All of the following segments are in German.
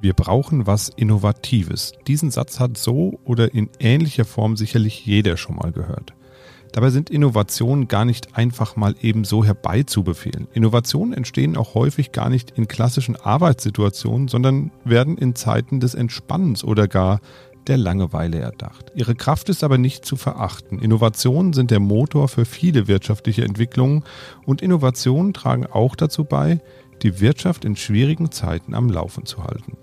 Wir brauchen was Innovatives. Diesen Satz hat so oder in ähnlicher Form sicherlich jeder schon mal gehört. Dabei sind Innovationen gar nicht einfach mal eben so herbeizubefehlen. Innovationen entstehen auch häufig gar nicht in klassischen Arbeitssituationen, sondern werden in Zeiten des Entspannens oder gar der Langeweile erdacht. Ihre Kraft ist aber nicht zu verachten. Innovationen sind der Motor für viele wirtschaftliche Entwicklungen und Innovationen tragen auch dazu bei, die Wirtschaft in schwierigen Zeiten am Laufen zu halten.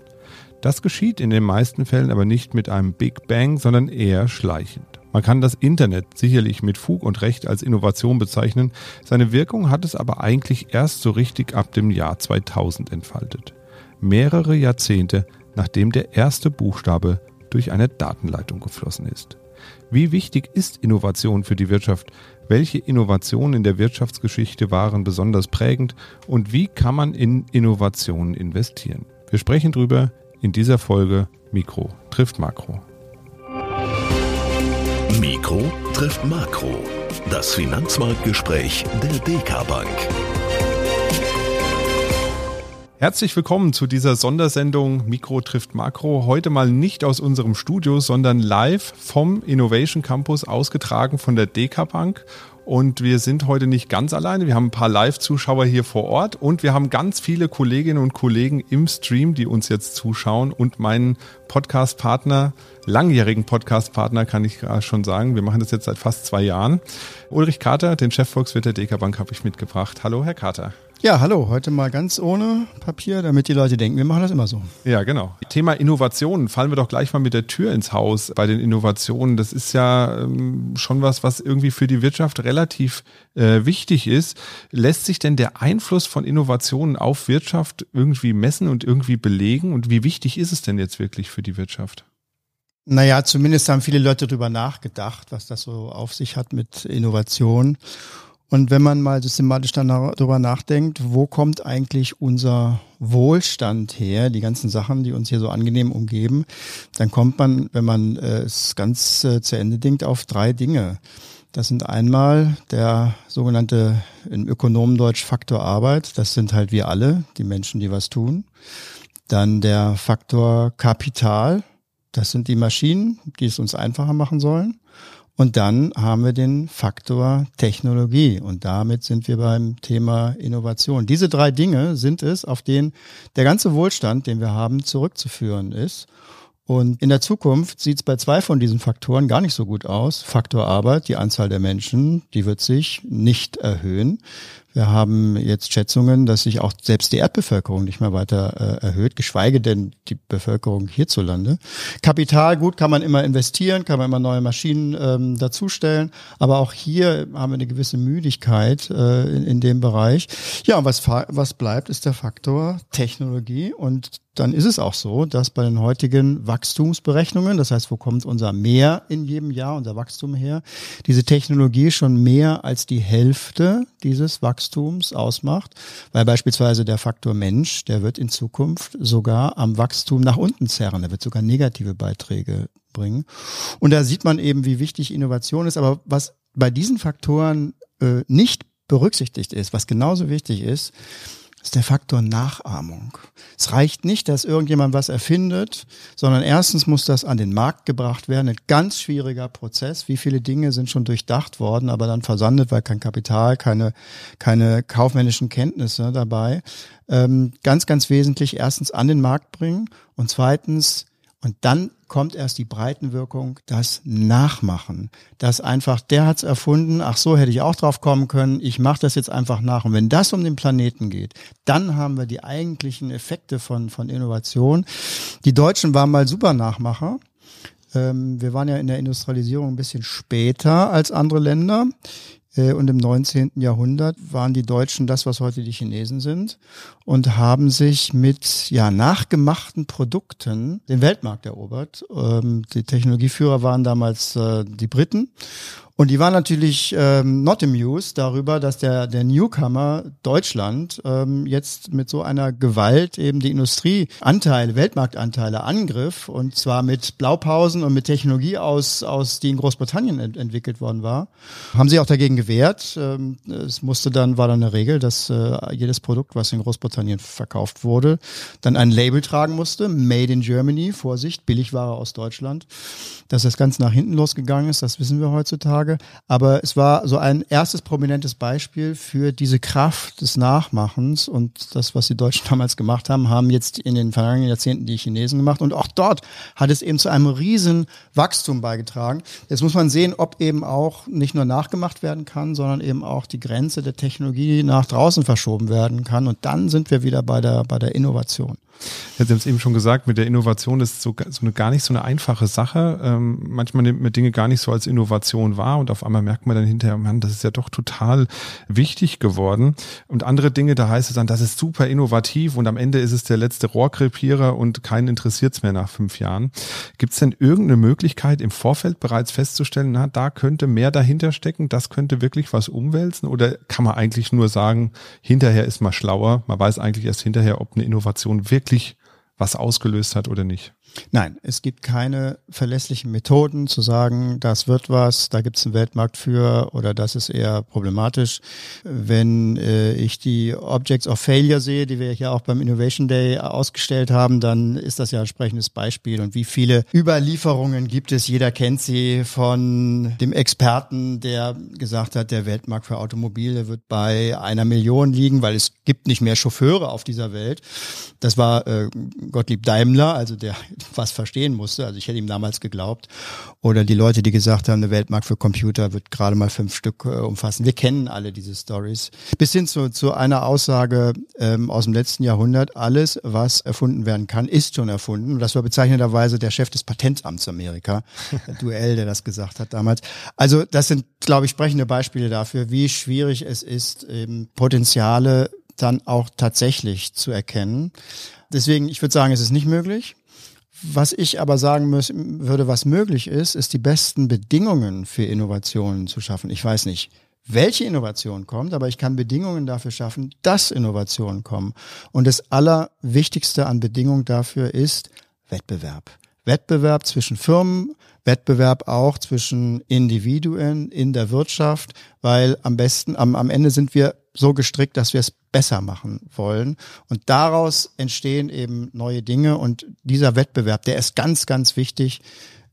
Das geschieht in den meisten Fällen aber nicht mit einem Big Bang, sondern eher schleichend. Man kann das Internet sicherlich mit Fug und Recht als Innovation bezeichnen, seine Wirkung hat es aber eigentlich erst so richtig ab dem Jahr 2000 entfaltet. Mehrere Jahrzehnte nachdem der erste Buchstabe durch eine Datenleitung geflossen ist. Wie wichtig ist Innovation für die Wirtschaft? Welche Innovationen in der Wirtschaftsgeschichte waren besonders prägend und wie kann man in Innovationen investieren? Wir sprechen darüber in dieser Folge Mikro trifft Makro. Mikro trifft Makro. Das Finanzmarktgespräch der DK Bank. Herzlich willkommen zu dieser Sondersendung Mikro trifft Makro. Heute mal nicht aus unserem Studio, sondern live vom Innovation Campus ausgetragen von der DK Bank. Und wir sind heute nicht ganz alleine. Wir haben ein paar Live-Zuschauer hier vor Ort und wir haben ganz viele Kolleginnen und Kollegen im Stream, die uns jetzt zuschauen und meinen Podcast-Partner, langjährigen Podcast-Partner, kann ich schon sagen. Wir machen das jetzt seit fast zwei Jahren. Ulrich Kater, den Chefvolkswirt der DK Bank, habe ich mitgebracht. Hallo, Herr Kater. Ja, hallo, heute mal ganz ohne Papier, damit die Leute denken, wir machen das immer so. Ja, genau. Thema Innovationen, fallen wir doch gleich mal mit der Tür ins Haus bei den Innovationen. Das ist ja ähm, schon was, was irgendwie für die Wirtschaft relativ äh, wichtig ist. Lässt sich denn der Einfluss von Innovationen auf Wirtschaft irgendwie messen und irgendwie belegen? Und wie wichtig ist es denn jetzt wirklich für die Wirtschaft? Naja, zumindest haben viele Leute darüber nachgedacht, was das so auf sich hat mit Innovation. Und wenn man mal systematisch darüber nachdenkt, wo kommt eigentlich unser Wohlstand her, die ganzen Sachen, die uns hier so angenehm umgeben, dann kommt man, wenn man äh, es ganz äh, zu Ende denkt, auf drei Dinge. Das sind einmal der sogenannte im Ökonomendeutsch Faktor Arbeit. Das sind halt wir alle, die Menschen, die was tun. Dann der Faktor Kapital. Das sind die Maschinen, die es uns einfacher machen sollen. Und dann haben wir den Faktor Technologie und damit sind wir beim Thema Innovation. Diese drei Dinge sind es, auf denen der ganze Wohlstand, den wir haben, zurückzuführen ist. Und in der Zukunft sieht es bei zwei von diesen Faktoren gar nicht so gut aus. Faktor Arbeit, die Anzahl der Menschen, die wird sich nicht erhöhen. Wir haben jetzt Schätzungen, dass sich auch selbst die Erdbevölkerung nicht mehr weiter äh, erhöht, geschweige denn die Bevölkerung hierzulande. Kapital, gut, kann man immer investieren, kann man immer neue Maschinen ähm, dazustellen, aber auch hier haben wir eine gewisse Müdigkeit äh, in, in dem Bereich. Ja, was, was bleibt, ist der Faktor Technologie und dann ist es auch so, dass bei den heutigen Wachstumsberechnungen, das heißt, wo kommt unser Mehr in jedem Jahr, unser Wachstum her, diese Technologie schon mehr als die Hälfte dieses Wachstums ausmacht, weil beispielsweise der Faktor Mensch, der wird in Zukunft sogar am Wachstum nach unten zerren, der wird sogar negative Beiträge bringen. Und da sieht man eben, wie wichtig Innovation ist, aber was bei diesen Faktoren äh, nicht berücksichtigt ist, was genauso wichtig ist, ist der Faktor Nachahmung. Es reicht nicht, dass irgendjemand was erfindet, sondern erstens muss das an den Markt gebracht werden. Ein ganz schwieriger Prozess. Wie viele Dinge sind schon durchdacht worden, aber dann versandet, weil kein Kapital, keine, keine kaufmännischen Kenntnisse dabei. Ähm, ganz, ganz wesentlich erstens an den Markt bringen und zweitens und dann kommt erst die Breitenwirkung, das Nachmachen. Das einfach, der hat's erfunden, ach so hätte ich auch drauf kommen können, ich mache das jetzt einfach nach. Und wenn das um den Planeten geht, dann haben wir die eigentlichen Effekte von, von Innovation. Die Deutschen waren mal super Nachmacher. Ähm, wir waren ja in der Industrialisierung ein bisschen später als andere Länder. Äh, und im 19. Jahrhundert waren die Deutschen das, was heute die Chinesen sind und haben sich mit ja, nachgemachten Produkten den Weltmarkt erobert. Ähm, die Technologieführer waren damals äh, die Briten Und die waren natürlich ähm, not amused darüber, dass der, der Newcomer Deutschland ähm, jetzt mit so einer Gewalt eben die Industrieanteile, Weltmarktanteile angriff und zwar mit Blaupausen und mit Technologie aus, aus die in Großbritannien ent entwickelt worden war. Haben sie auch dagegen gewehrt. Ähm, es musste dann, war dann eine Regel, dass äh, jedes Produkt, was in Großbritannien verkauft wurde, dann ein Label tragen musste, Made in Germany, Vorsicht, Billigware aus Deutschland. Dass das ganz nach hinten losgegangen ist, das wissen wir heutzutage. Frage. Aber es war so ein erstes prominentes Beispiel für diese Kraft des Nachmachens und das, was die Deutschen damals gemacht haben, haben jetzt in den vergangenen Jahrzehnten die Chinesen gemacht. Und auch dort hat es eben zu einem riesen Wachstum beigetragen. Jetzt muss man sehen, ob eben auch nicht nur nachgemacht werden kann, sondern eben auch die Grenze der Technologie nach draußen verschoben werden kann. Und dann sind wir wieder bei der, bei der Innovation. Ja, Sie haben es eben schon gesagt, mit der Innovation ist so, so eine gar nicht so eine einfache Sache. Ähm, manchmal nimmt man Dinge gar nicht so als Innovation wahr und auf einmal merkt man dann hinterher, man, das ist ja doch total wichtig geworden. Und andere Dinge, da heißt es dann, das ist super innovativ und am Ende ist es der letzte Rohrkrepierer und keinen interessiert es mehr nach fünf Jahren. Gibt es denn irgendeine Möglichkeit im Vorfeld bereits festzustellen, na, da könnte mehr dahinter stecken, das könnte wirklich was umwälzen? Oder kann man eigentlich nur sagen, hinterher ist man schlauer, man weiß eigentlich erst hinterher, ob eine Innovation wirklich wirklich was ausgelöst hat oder nicht. Nein, es gibt keine verlässlichen Methoden zu sagen, das wird was, da gibt es einen Weltmarkt für oder das ist eher problematisch. Wenn äh, ich die Objects of Failure sehe, die wir hier auch beim Innovation Day ausgestellt haben, dann ist das ja ein entsprechendes Beispiel. Und wie viele Überlieferungen gibt es? Jeder kennt sie von dem Experten, der gesagt hat, der Weltmarkt für Automobile wird bei einer Million liegen, weil es gibt nicht mehr Chauffeure auf dieser Welt. Das war äh, Gottlieb Daimler, also der was verstehen musste. Also ich hätte ihm damals geglaubt. Oder die Leute, die gesagt haben, der Weltmarkt für Computer wird gerade mal fünf Stück äh, umfassen. Wir kennen alle diese Stories. Bis hin zu, zu einer Aussage ähm, aus dem letzten Jahrhundert, alles, was erfunden werden kann, ist schon erfunden. Und das war bezeichnenderweise der Chef des Patentamts Amerika, Duell, der das gesagt hat damals. Also das sind, glaube ich, sprechende Beispiele dafür, wie schwierig es ist, eben Potenziale dann auch tatsächlich zu erkennen. Deswegen, ich würde sagen, es ist nicht möglich. Was ich aber sagen muss, würde, was möglich ist, ist die besten Bedingungen für Innovationen zu schaffen. Ich weiß nicht, welche Innovation kommt, aber ich kann Bedingungen dafür schaffen, dass Innovationen kommen. Und das Allerwichtigste an Bedingungen dafür ist Wettbewerb. Wettbewerb zwischen Firmen, Wettbewerb auch zwischen Individuen in der Wirtschaft, weil am besten, am, am Ende sind wir so gestrickt, dass wir es besser machen wollen. Und daraus entstehen eben neue Dinge und dieser Wettbewerb, der ist ganz, ganz wichtig.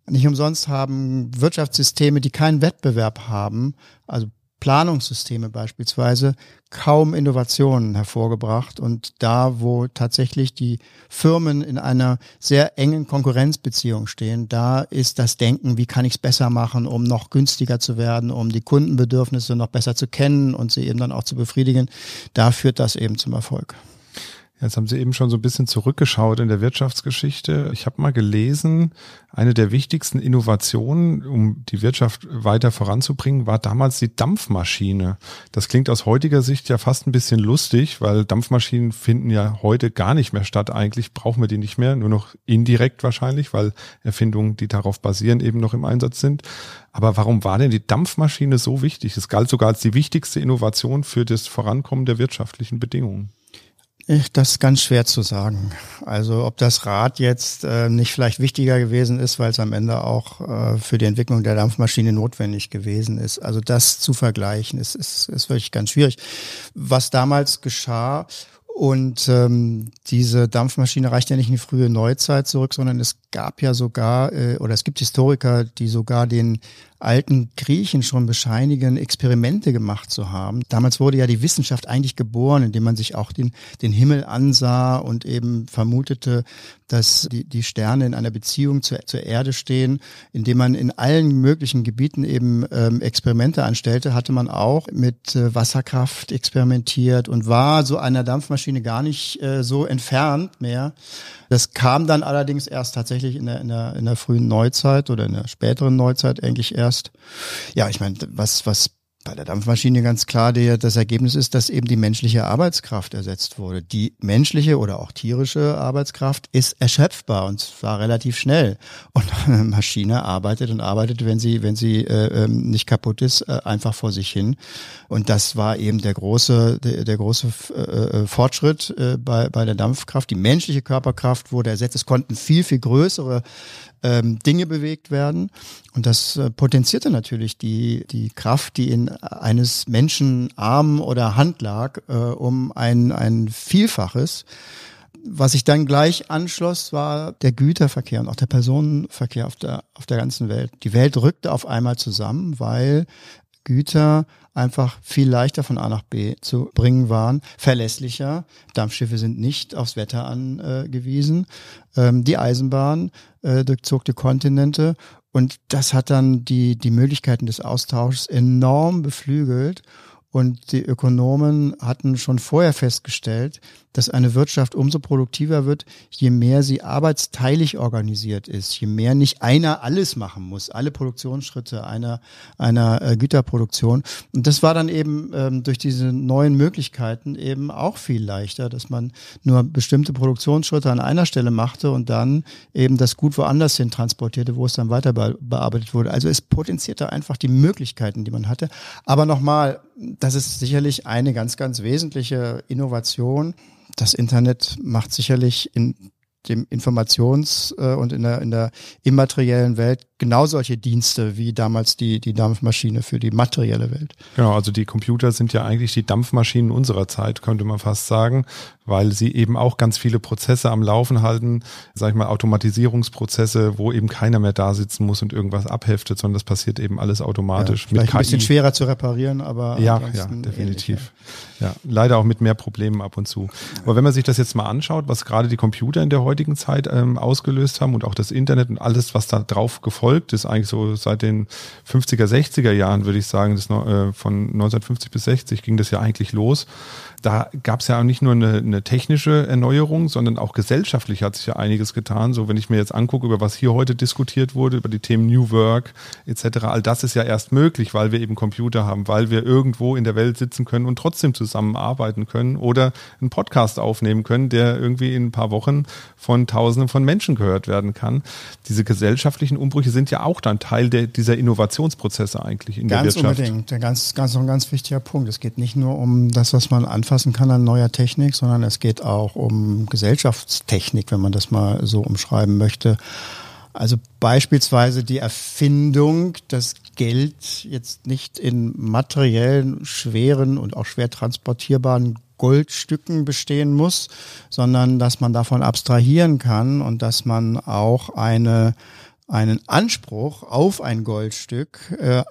Nicht umsonst haben Wirtschaftssysteme, die keinen Wettbewerb haben, also Planungssysteme beispielsweise kaum Innovationen hervorgebracht. Und da, wo tatsächlich die Firmen in einer sehr engen Konkurrenzbeziehung stehen, da ist das Denken, wie kann ich es besser machen, um noch günstiger zu werden, um die Kundenbedürfnisse noch besser zu kennen und sie eben dann auch zu befriedigen, da führt das eben zum Erfolg. Jetzt haben Sie eben schon so ein bisschen zurückgeschaut in der Wirtschaftsgeschichte. Ich habe mal gelesen, eine der wichtigsten Innovationen, um die Wirtschaft weiter voranzubringen, war damals die Dampfmaschine. Das klingt aus heutiger Sicht ja fast ein bisschen lustig, weil Dampfmaschinen finden ja heute gar nicht mehr statt. Eigentlich brauchen wir die nicht mehr, nur noch indirekt wahrscheinlich, weil Erfindungen, die darauf basieren, eben noch im Einsatz sind. Aber warum war denn die Dampfmaschine so wichtig? Es galt sogar als die wichtigste Innovation für das Vorankommen der wirtschaftlichen Bedingungen. Ich, das ist ganz schwer zu sagen. Also ob das Rad jetzt äh, nicht vielleicht wichtiger gewesen ist, weil es am Ende auch äh, für die Entwicklung der Dampfmaschine notwendig gewesen ist. Also das zu vergleichen, ist, ist, ist wirklich ganz schwierig. Was damals geschah, und ähm, diese Dampfmaschine reicht ja nicht in die frühe Neuzeit zurück, sondern es gab ja sogar, äh, oder es gibt Historiker, die sogar den alten Griechen schon bescheinigen, Experimente gemacht zu haben. Damals wurde ja die Wissenschaft eigentlich geboren, indem man sich auch den, den Himmel ansah und eben vermutete, dass die, die Sterne in einer Beziehung zur, zur Erde stehen. Indem man in allen möglichen Gebieten eben ähm, Experimente anstellte, hatte man auch mit äh, Wasserkraft experimentiert und war so einer Dampfmaschine gar nicht äh, so entfernt mehr. Das kam dann allerdings erst tatsächlich in der, in der, in der frühen Neuzeit oder in der späteren Neuzeit eigentlich erst. Ja, ich meine, was, was bei der Dampfmaschine ganz klar der, das Ergebnis ist, dass eben die menschliche Arbeitskraft ersetzt wurde. Die menschliche oder auch tierische Arbeitskraft ist erschöpfbar und zwar relativ schnell. Und eine Maschine arbeitet und arbeitet, wenn sie, wenn sie äh, ähm, nicht kaputt ist, äh, einfach vor sich hin. Und das war eben der große, der, der große äh, äh, Fortschritt äh, bei, bei der Dampfkraft. Die menschliche Körperkraft wurde ersetzt. Es konnten viel, viel größere ähm, Dinge bewegt werden. Und das äh, potenzierte natürlich die, die Kraft, die in eines Menschen Arm oder Hand lag, äh, um ein, ein Vielfaches. Was sich dann gleich anschloss, war der Güterverkehr und auch der Personenverkehr auf der, auf der ganzen Welt. Die Welt rückte auf einmal zusammen, weil Güter einfach viel leichter von A nach B zu bringen waren, verlässlicher. Dampfschiffe sind nicht aufs Wetter angewiesen. Ähm, die Eisenbahn äh, durchzog die Kontinente und das hat dann die, die Möglichkeiten des Austauschs enorm beflügelt. Und die Ökonomen hatten schon vorher festgestellt, dass eine Wirtschaft umso produktiver wird, je mehr sie arbeitsteilig organisiert ist, je mehr nicht einer alles machen muss, alle Produktionsschritte einer, einer äh, Güterproduktion. Und das war dann eben ähm, durch diese neuen Möglichkeiten eben auch viel leichter, dass man nur bestimmte Produktionsschritte an einer Stelle machte und dann eben das Gut woanders hin transportierte, wo es dann weiter be bearbeitet wurde. Also es potenzierte einfach die Möglichkeiten, die man hatte. Aber nochmal, das ist sicherlich eine ganz, ganz wesentliche Innovation. Das Internet macht sicherlich in dem Informations- äh, und in der, in der immateriellen Welt genau solche Dienste wie damals die, die Dampfmaschine für die materielle Welt. Genau, also die Computer sind ja eigentlich die Dampfmaschinen unserer Zeit, könnte man fast sagen, weil sie eben auch ganz viele Prozesse am Laufen halten, sag ich mal, Automatisierungsprozesse, wo eben keiner mehr da sitzen muss und irgendwas abheftet, sondern das passiert eben alles automatisch. Ja, vielleicht ein bisschen schwerer zu reparieren, aber ja, ja, definitiv. Ähnlich, ja. ja, leider auch mit mehr Problemen ab und zu. Aber wenn man sich das jetzt mal anschaut, was gerade die Computer in der heutigen Zeit ähm, ausgelöst haben und auch das Internet und alles, was da drauf gefolgt ist, eigentlich so seit den 50er, 60er Jahren, würde ich sagen, das, äh, von 1950 bis 60 ging das ja eigentlich los da gab es ja auch nicht nur eine, eine, technische Erneuerung, sondern auch gesellschaftlich hat sich ja einiges getan. So, wenn ich mir jetzt angucke, über was hier heute diskutiert wurde, über die Themen New Work etc., all das ist ja erst möglich, weil wir eben Computer haben, weil wir irgendwo in der Welt sitzen können und trotzdem zusammenarbeiten können oder einen Podcast aufnehmen können, der irgendwie in ein paar Wochen von Tausenden von Menschen gehört werden kann. Diese gesellschaftlichen Umbrüche sind ja auch dann Teil der, dieser Innovationsprozesse eigentlich in ganz der Wirtschaft. Ganz unbedingt, der ganz, ganz, ein ganz wichtiger Punkt. Es geht nicht nur um das, was man anfängt, anfassen kann an neuer Technik, sondern es geht auch um Gesellschaftstechnik, wenn man das mal so umschreiben möchte. Also beispielsweise die Erfindung, dass Geld jetzt nicht in materiellen, schweren und auch schwer transportierbaren Goldstücken bestehen muss, sondern dass man davon abstrahieren kann und dass man auch eine einen Anspruch auf ein Goldstück äh,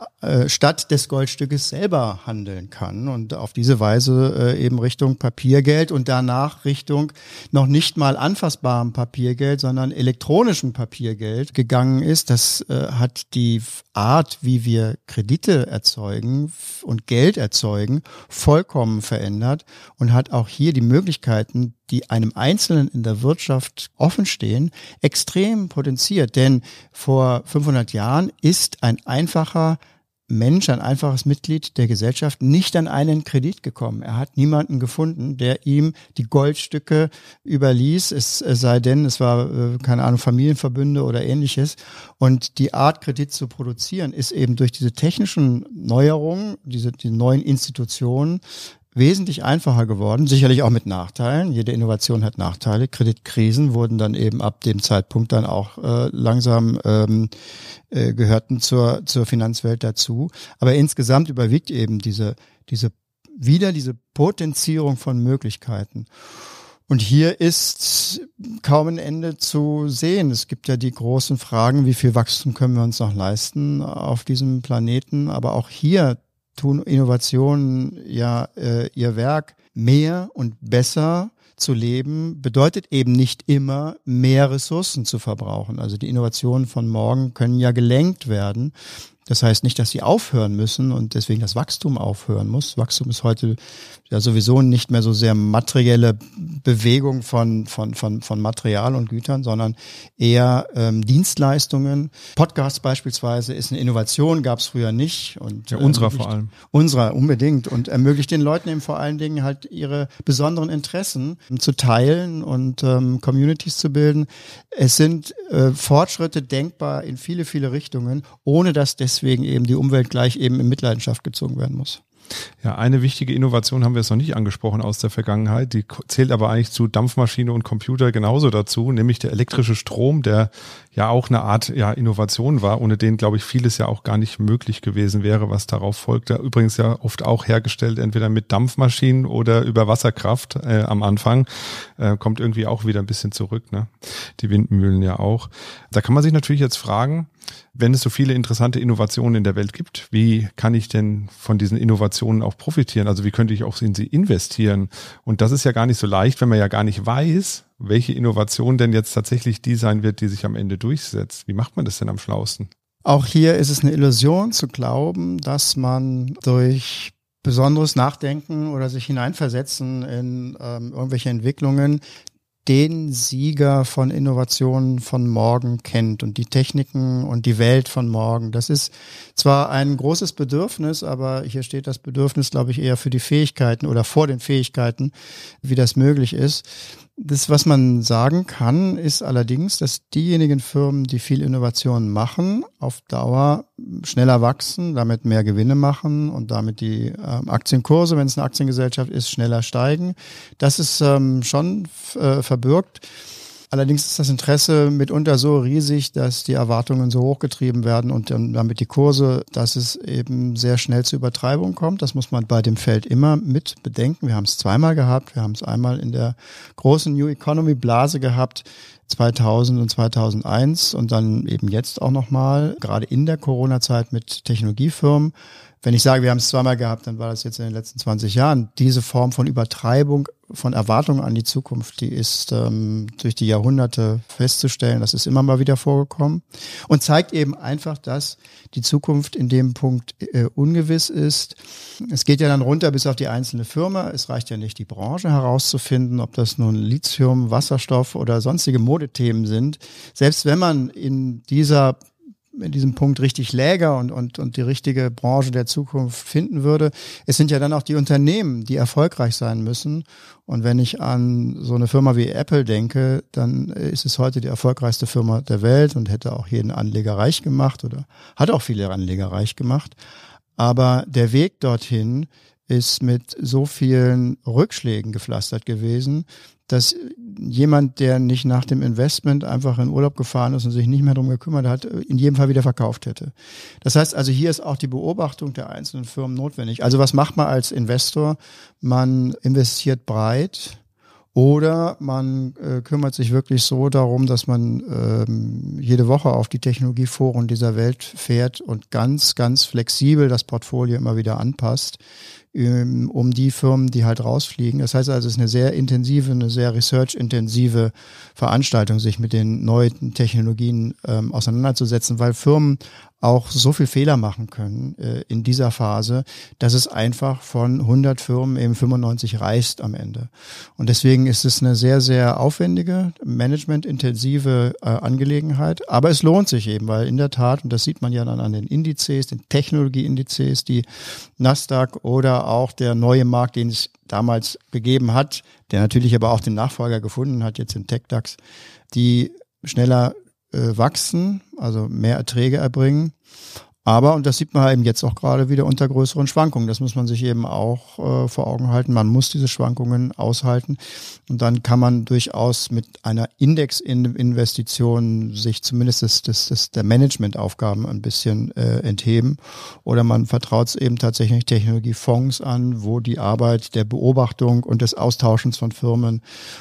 statt des Goldstückes selber handeln kann und auf diese Weise äh, eben Richtung Papiergeld und danach Richtung noch nicht mal anfassbarem Papiergeld, sondern elektronischem Papiergeld gegangen ist. Das äh, hat die Art, wie wir Kredite erzeugen und Geld erzeugen, vollkommen verändert und hat auch hier die Möglichkeiten, die einem Einzelnen in der Wirtschaft offenstehen, extrem potenziert. Denn vor 500 Jahren ist ein einfacher Mensch, ein einfaches Mitglied der Gesellschaft nicht an einen Kredit gekommen. Er hat niemanden gefunden, der ihm die Goldstücke überließ, es sei denn, es war, äh, keine Ahnung, Familienverbünde oder ähnliches. Und die Art, Kredit zu produzieren, ist eben durch diese technischen Neuerungen, diese die neuen Institutionen wesentlich einfacher geworden, sicherlich auch mit Nachteilen. Jede Innovation hat Nachteile. Kreditkrisen wurden dann eben ab dem Zeitpunkt dann auch äh, langsam ähm, äh, gehörten zur zur Finanzwelt dazu. Aber insgesamt überwiegt eben diese diese wieder diese Potenzierung von Möglichkeiten. Und hier ist kaum ein Ende zu sehen. Es gibt ja die großen Fragen, wie viel Wachstum können wir uns noch leisten auf diesem Planeten. Aber auch hier tun Innovationen ja äh, ihr Werk mehr und besser zu leben bedeutet eben nicht immer mehr Ressourcen zu verbrauchen. Also die Innovationen von morgen können ja gelenkt werden Das heißt nicht, dass sie aufhören müssen und deswegen das Wachstum aufhören muss. Wachstum ist heute ja sowieso nicht mehr so sehr materielle Bewegung von, von, von, von Material und Gütern, sondern eher ähm, Dienstleistungen. Podcasts beispielsweise ist eine Innovation, gab es früher nicht. Und, ja, unserer vor allem. Unserer unbedingt und ermöglicht den Leuten eben vor allen Dingen halt ihre besonderen Interessen zu teilen und ähm, Communities zu bilden. Es sind äh, Fortschritte denkbar in viele, viele Richtungen, ohne dass deswegen eben die Umwelt gleich eben in Mitleidenschaft gezogen werden muss. Ja, eine wichtige Innovation haben wir jetzt noch nicht angesprochen aus der Vergangenheit. Die zählt aber eigentlich zu Dampfmaschine und Computer genauso dazu, nämlich der elektrische Strom, der ja auch eine Art ja, Innovation war, ohne den, glaube ich, vieles ja auch gar nicht möglich gewesen wäre, was darauf folgt. Der übrigens ja oft auch hergestellt, entweder mit Dampfmaschinen oder über Wasserkraft äh, am Anfang. Äh, kommt irgendwie auch wieder ein bisschen zurück, ne? Die Windmühlen ja auch. Da kann man sich natürlich jetzt fragen, wenn es so viele interessante Innovationen in der Welt gibt, wie kann ich denn von diesen Innovationen auch profitieren? Also wie könnte ich auch in sie investieren? Und das ist ja gar nicht so leicht, wenn man ja gar nicht weiß, welche Innovation denn jetzt tatsächlich die sein wird, die sich am Ende durchsetzt. Wie macht man das denn am schlausten? Auch hier ist es eine Illusion zu glauben, dass man durch besonderes Nachdenken oder sich hineinversetzen in ähm, irgendwelche Entwicklungen den Sieger von Innovationen von morgen kennt und die Techniken und die Welt von morgen. Das ist zwar ein großes Bedürfnis, aber hier steht das Bedürfnis, glaube ich, eher für die Fähigkeiten oder vor den Fähigkeiten, wie das möglich ist. Das, was man sagen kann, ist allerdings, dass diejenigen Firmen, die viel Innovation machen, auf Dauer schneller wachsen, damit mehr Gewinne machen und damit die äh, Aktienkurse, wenn es eine Aktiengesellschaft ist, schneller steigen. Das ist ähm, schon äh, verbürgt. Allerdings ist das Interesse mitunter so riesig, dass die Erwartungen so hochgetrieben werden und damit die Kurse, dass es eben sehr schnell zu Übertreibung kommt. Das muss man bei dem Feld immer mit bedenken. Wir haben es zweimal gehabt. Wir haben es einmal in der großen New Economy Blase gehabt. 2000 und 2001 und dann eben jetzt auch nochmal, gerade in der Corona-Zeit mit Technologiefirmen. Wenn ich sage, wir haben es zweimal gehabt, dann war das jetzt in den letzten 20 Jahren. Diese Form von Übertreibung, von Erwartungen an die Zukunft, die ist ähm, durch die Jahrhunderte festzustellen. Das ist immer mal wieder vorgekommen und zeigt eben einfach, dass die Zukunft in dem Punkt äh, ungewiss ist. Es geht ja dann runter bis auf die einzelne Firma. Es reicht ja nicht, die Branche herauszufinden, ob das nun Lithium, Wasserstoff oder sonstige Modethemen sind. Selbst wenn man in dieser in diesem Punkt richtig läger und, und, und die richtige Branche der Zukunft finden würde. Es sind ja dann auch die Unternehmen, die erfolgreich sein müssen. Und wenn ich an so eine Firma wie Apple denke, dann ist es heute die erfolgreichste Firma der Welt und hätte auch jeden Anleger reich gemacht oder hat auch viele Anleger reich gemacht. Aber der Weg dorthin ist mit so vielen Rückschlägen gepflastert gewesen, dass jemand, der nicht nach dem Investment einfach in Urlaub gefahren ist und sich nicht mehr darum gekümmert hat, in jedem Fall wieder verkauft hätte. Das heißt also, hier ist auch die Beobachtung der einzelnen Firmen notwendig. Also was macht man als Investor? Man investiert breit, oder man äh, kümmert sich wirklich so darum, dass man ähm, jede Woche auf die Technologieforen dieser Welt fährt und ganz, ganz flexibel das Portfolio immer wieder anpasst um die Firmen, die halt rausfliegen. Das heißt also, es ist eine sehr intensive, eine sehr research-intensive Veranstaltung, sich mit den neuen Technologien ähm, auseinanderzusetzen, weil Firmen auch so viel Fehler machen können äh, in dieser Phase, dass es einfach von 100 Firmen eben 95 reißt am Ende. Und deswegen ist es eine sehr, sehr aufwendige, managementintensive äh, Angelegenheit. Aber es lohnt sich eben, weil in der Tat, und das sieht man ja dann an den Indizes, den Technologieindizes, die Nasdaq oder auch der neue Markt, den es damals gegeben hat, der natürlich aber auch den Nachfolger gefunden hat, jetzt den TechDAX, die schneller wachsen, also mehr Erträge erbringen. Aber, und das sieht man eben jetzt auch gerade wieder unter größeren Schwankungen, das muss man sich eben auch äh, vor Augen halten. Man muss diese Schwankungen aushalten. Und dann kann man durchaus mit einer Indexinvestition sich zumindest das, das, das der Managementaufgaben ein bisschen äh, entheben. Oder man vertraut es eben tatsächlich Technologiefonds an, wo die Arbeit der Beobachtung und des Austauschens von Firmen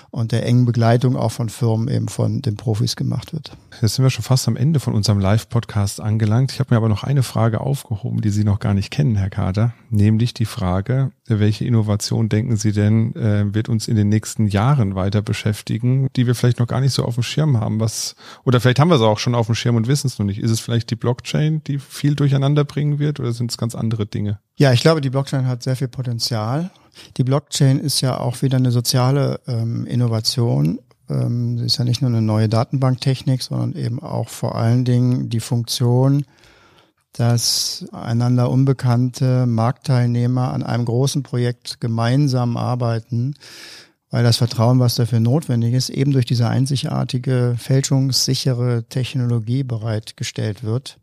und der engen Begleitung auch von Firmen eben von den Profis gemacht wird. Jetzt sind wir schon fast am Ende von unserem Live-Podcast angelangt. Ich habe mir aber noch eine Frage aufgehoben, die Sie noch gar nicht kennen, Herr Kader, nämlich die Frage, welche Innovation denken Sie denn, äh, wird uns in den nächsten Jahren weiter beschäftigen, die wir vielleicht noch gar nicht so auf dem Schirm haben, was, oder vielleicht haben wir es auch schon auf dem Schirm und wissen es noch nicht. Ist es vielleicht die Blockchain, die viel durcheinander bringen wird, oder sind es ganz andere Dinge? Ja, ich glaube, die Blockchain hat sehr viel Potenzial. Die Blockchain ist ja auch wieder eine soziale ähm, Innovation ähm, ist ja nicht nur eine neue Datenbanktechnik, sondern eben auch vor allen Dingen die Funktion, dass einander unbekannte Marktteilnehmer an einem großen Projekt gemeinsam arbeiten, weil das Vertrauen, was dafür notwendig ist, eben durch diese einzigartige, fälschungssichere Technologie bereitgestellt wird.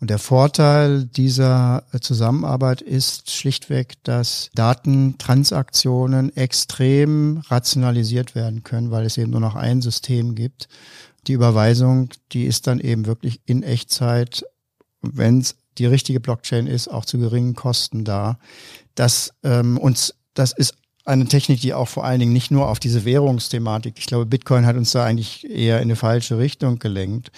Und der Vorteil dieser Zusammenarbeit ist schlichtweg, dass Datentransaktionen extrem rationalisiert werden können, weil es eben nur noch ein System gibt. Die Überweisung, die ist dann eben wirklich in Echtzeit, wenn es die richtige Blockchain ist, auch zu geringen Kosten da. Das ähm, uns, das ist eine Technik, die auch vor allen Dingen nicht nur auf diese Währungsthematik, ich glaube, Bitcoin hat uns da eigentlich eher in eine falsche Richtung gelenkt,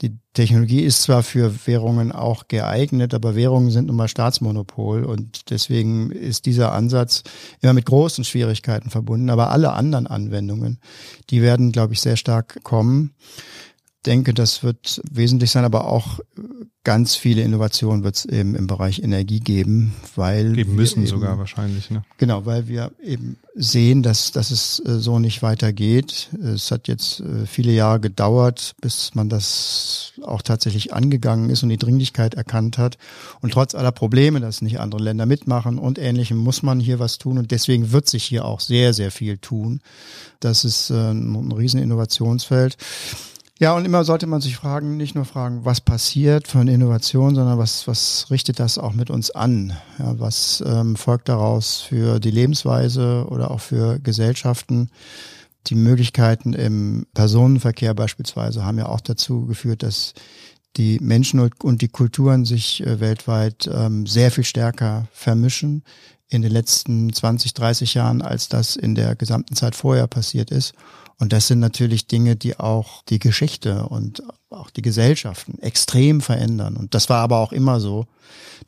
die Technologie ist zwar für Währungen auch geeignet, aber Währungen sind nun mal Staatsmonopol und deswegen ist dieser Ansatz immer mit großen Schwierigkeiten verbunden. Aber alle anderen Anwendungen, die werden, glaube ich, sehr stark kommen denke, das wird wesentlich sein, aber auch ganz viele Innovationen wird es eben im Bereich Energie geben, weil geben müssen eben, sogar wahrscheinlich. Ne? Genau, weil wir eben sehen, dass, dass es äh, so nicht weitergeht. Es hat jetzt äh, viele Jahre gedauert, bis man das auch tatsächlich angegangen ist und die Dringlichkeit erkannt hat. Und trotz aller Probleme, dass nicht andere Länder mitmachen und ähnlichem, muss man hier was tun. Und deswegen wird sich hier auch sehr, sehr viel tun. Das ist äh, ein riesen Innovationsfeld. Ja, und immer sollte man sich fragen, nicht nur fragen, was passiert von Innovation, sondern was, was richtet das auch mit uns an? Ja, was ähm, folgt daraus für die Lebensweise oder auch für Gesellschaften? Die Möglichkeiten im Personenverkehr beispielsweise haben ja auch dazu geführt, dass die Menschen und die Kulturen sich äh, weltweit ähm, sehr viel stärker vermischen in den letzten 20, 30 Jahren, als das in der gesamten Zeit vorher passiert ist. Und das sind natürlich Dinge, die auch die Geschichte und auch die Gesellschaften extrem verändern. Und das war aber auch immer so.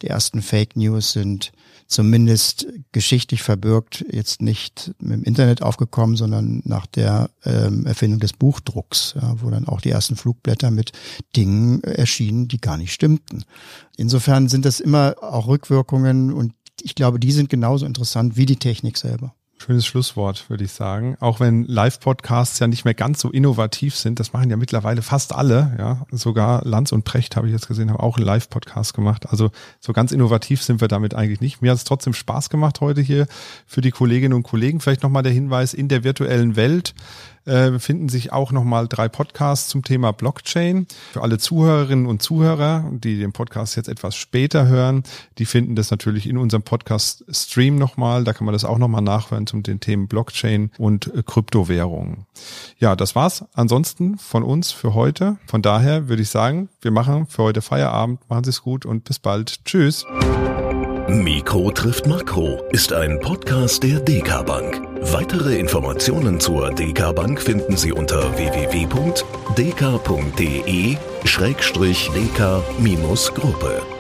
Die ersten Fake News sind zumindest geschichtlich verbürgt jetzt nicht dem Internet aufgekommen, sondern nach der ähm, Erfindung des Buchdrucks, ja, wo dann auch die ersten Flugblätter mit Dingen erschienen, die gar nicht stimmten. Insofern sind das immer auch Rückwirkungen und ich glaube, die sind genauso interessant wie die Technik selber. Schönes Schlusswort, würde ich sagen. Auch wenn Live-Podcasts ja nicht mehr ganz so innovativ sind, das machen ja mittlerweile fast alle, ja. Sogar Lanz und Precht habe ich jetzt gesehen, haben auch einen Live-Podcast gemacht. Also so ganz innovativ sind wir damit eigentlich nicht. Mir hat es trotzdem Spaß gemacht heute hier für die Kolleginnen und Kollegen. Vielleicht nochmal der Hinweis in der virtuellen Welt äh, finden sich auch nochmal drei Podcasts zum Thema Blockchain. Für alle Zuhörerinnen und Zuhörer, die den Podcast jetzt etwas später hören, die finden das natürlich in unserem Podcast-Stream nochmal. Da kann man das auch nochmal nachhören zum den Themen Blockchain und äh, Kryptowährungen. Ja, das war's. Ansonsten von uns für heute. Von daher würde ich sagen, wir machen für heute Feierabend. Machen Sie es gut und bis bald. Tschüss. Mikro trifft Makro ist ein Podcast der DK Bank. Weitere Informationen zur DK Bank finden Sie unter www.dk.de-dk-gruppe.